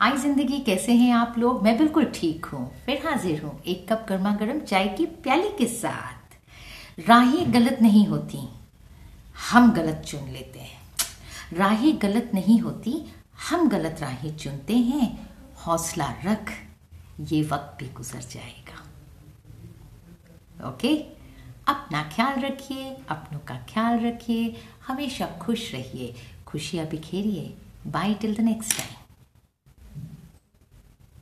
हाय ज़िंदगी कैसे हैं आप लोग? मैं बिल्कुल ठीक हूँ। फिर हाजिर हूँ एक कप गर्मा गर्म चाय की प्याली के साथ। राहें गलत नहीं होती, हम गलत चुन लेते हैं। राहें गलत नहीं होती, हम गलत राहें चुनते हैं। हौसला रख, ये वक्त भी गुजर जाएगा। ओके? अपना ख्याल रखिए, अपनों का ख्याल रखिए। हमेशा खुश रहिए। खुशियाँ बिखेरिए। Bye till the next time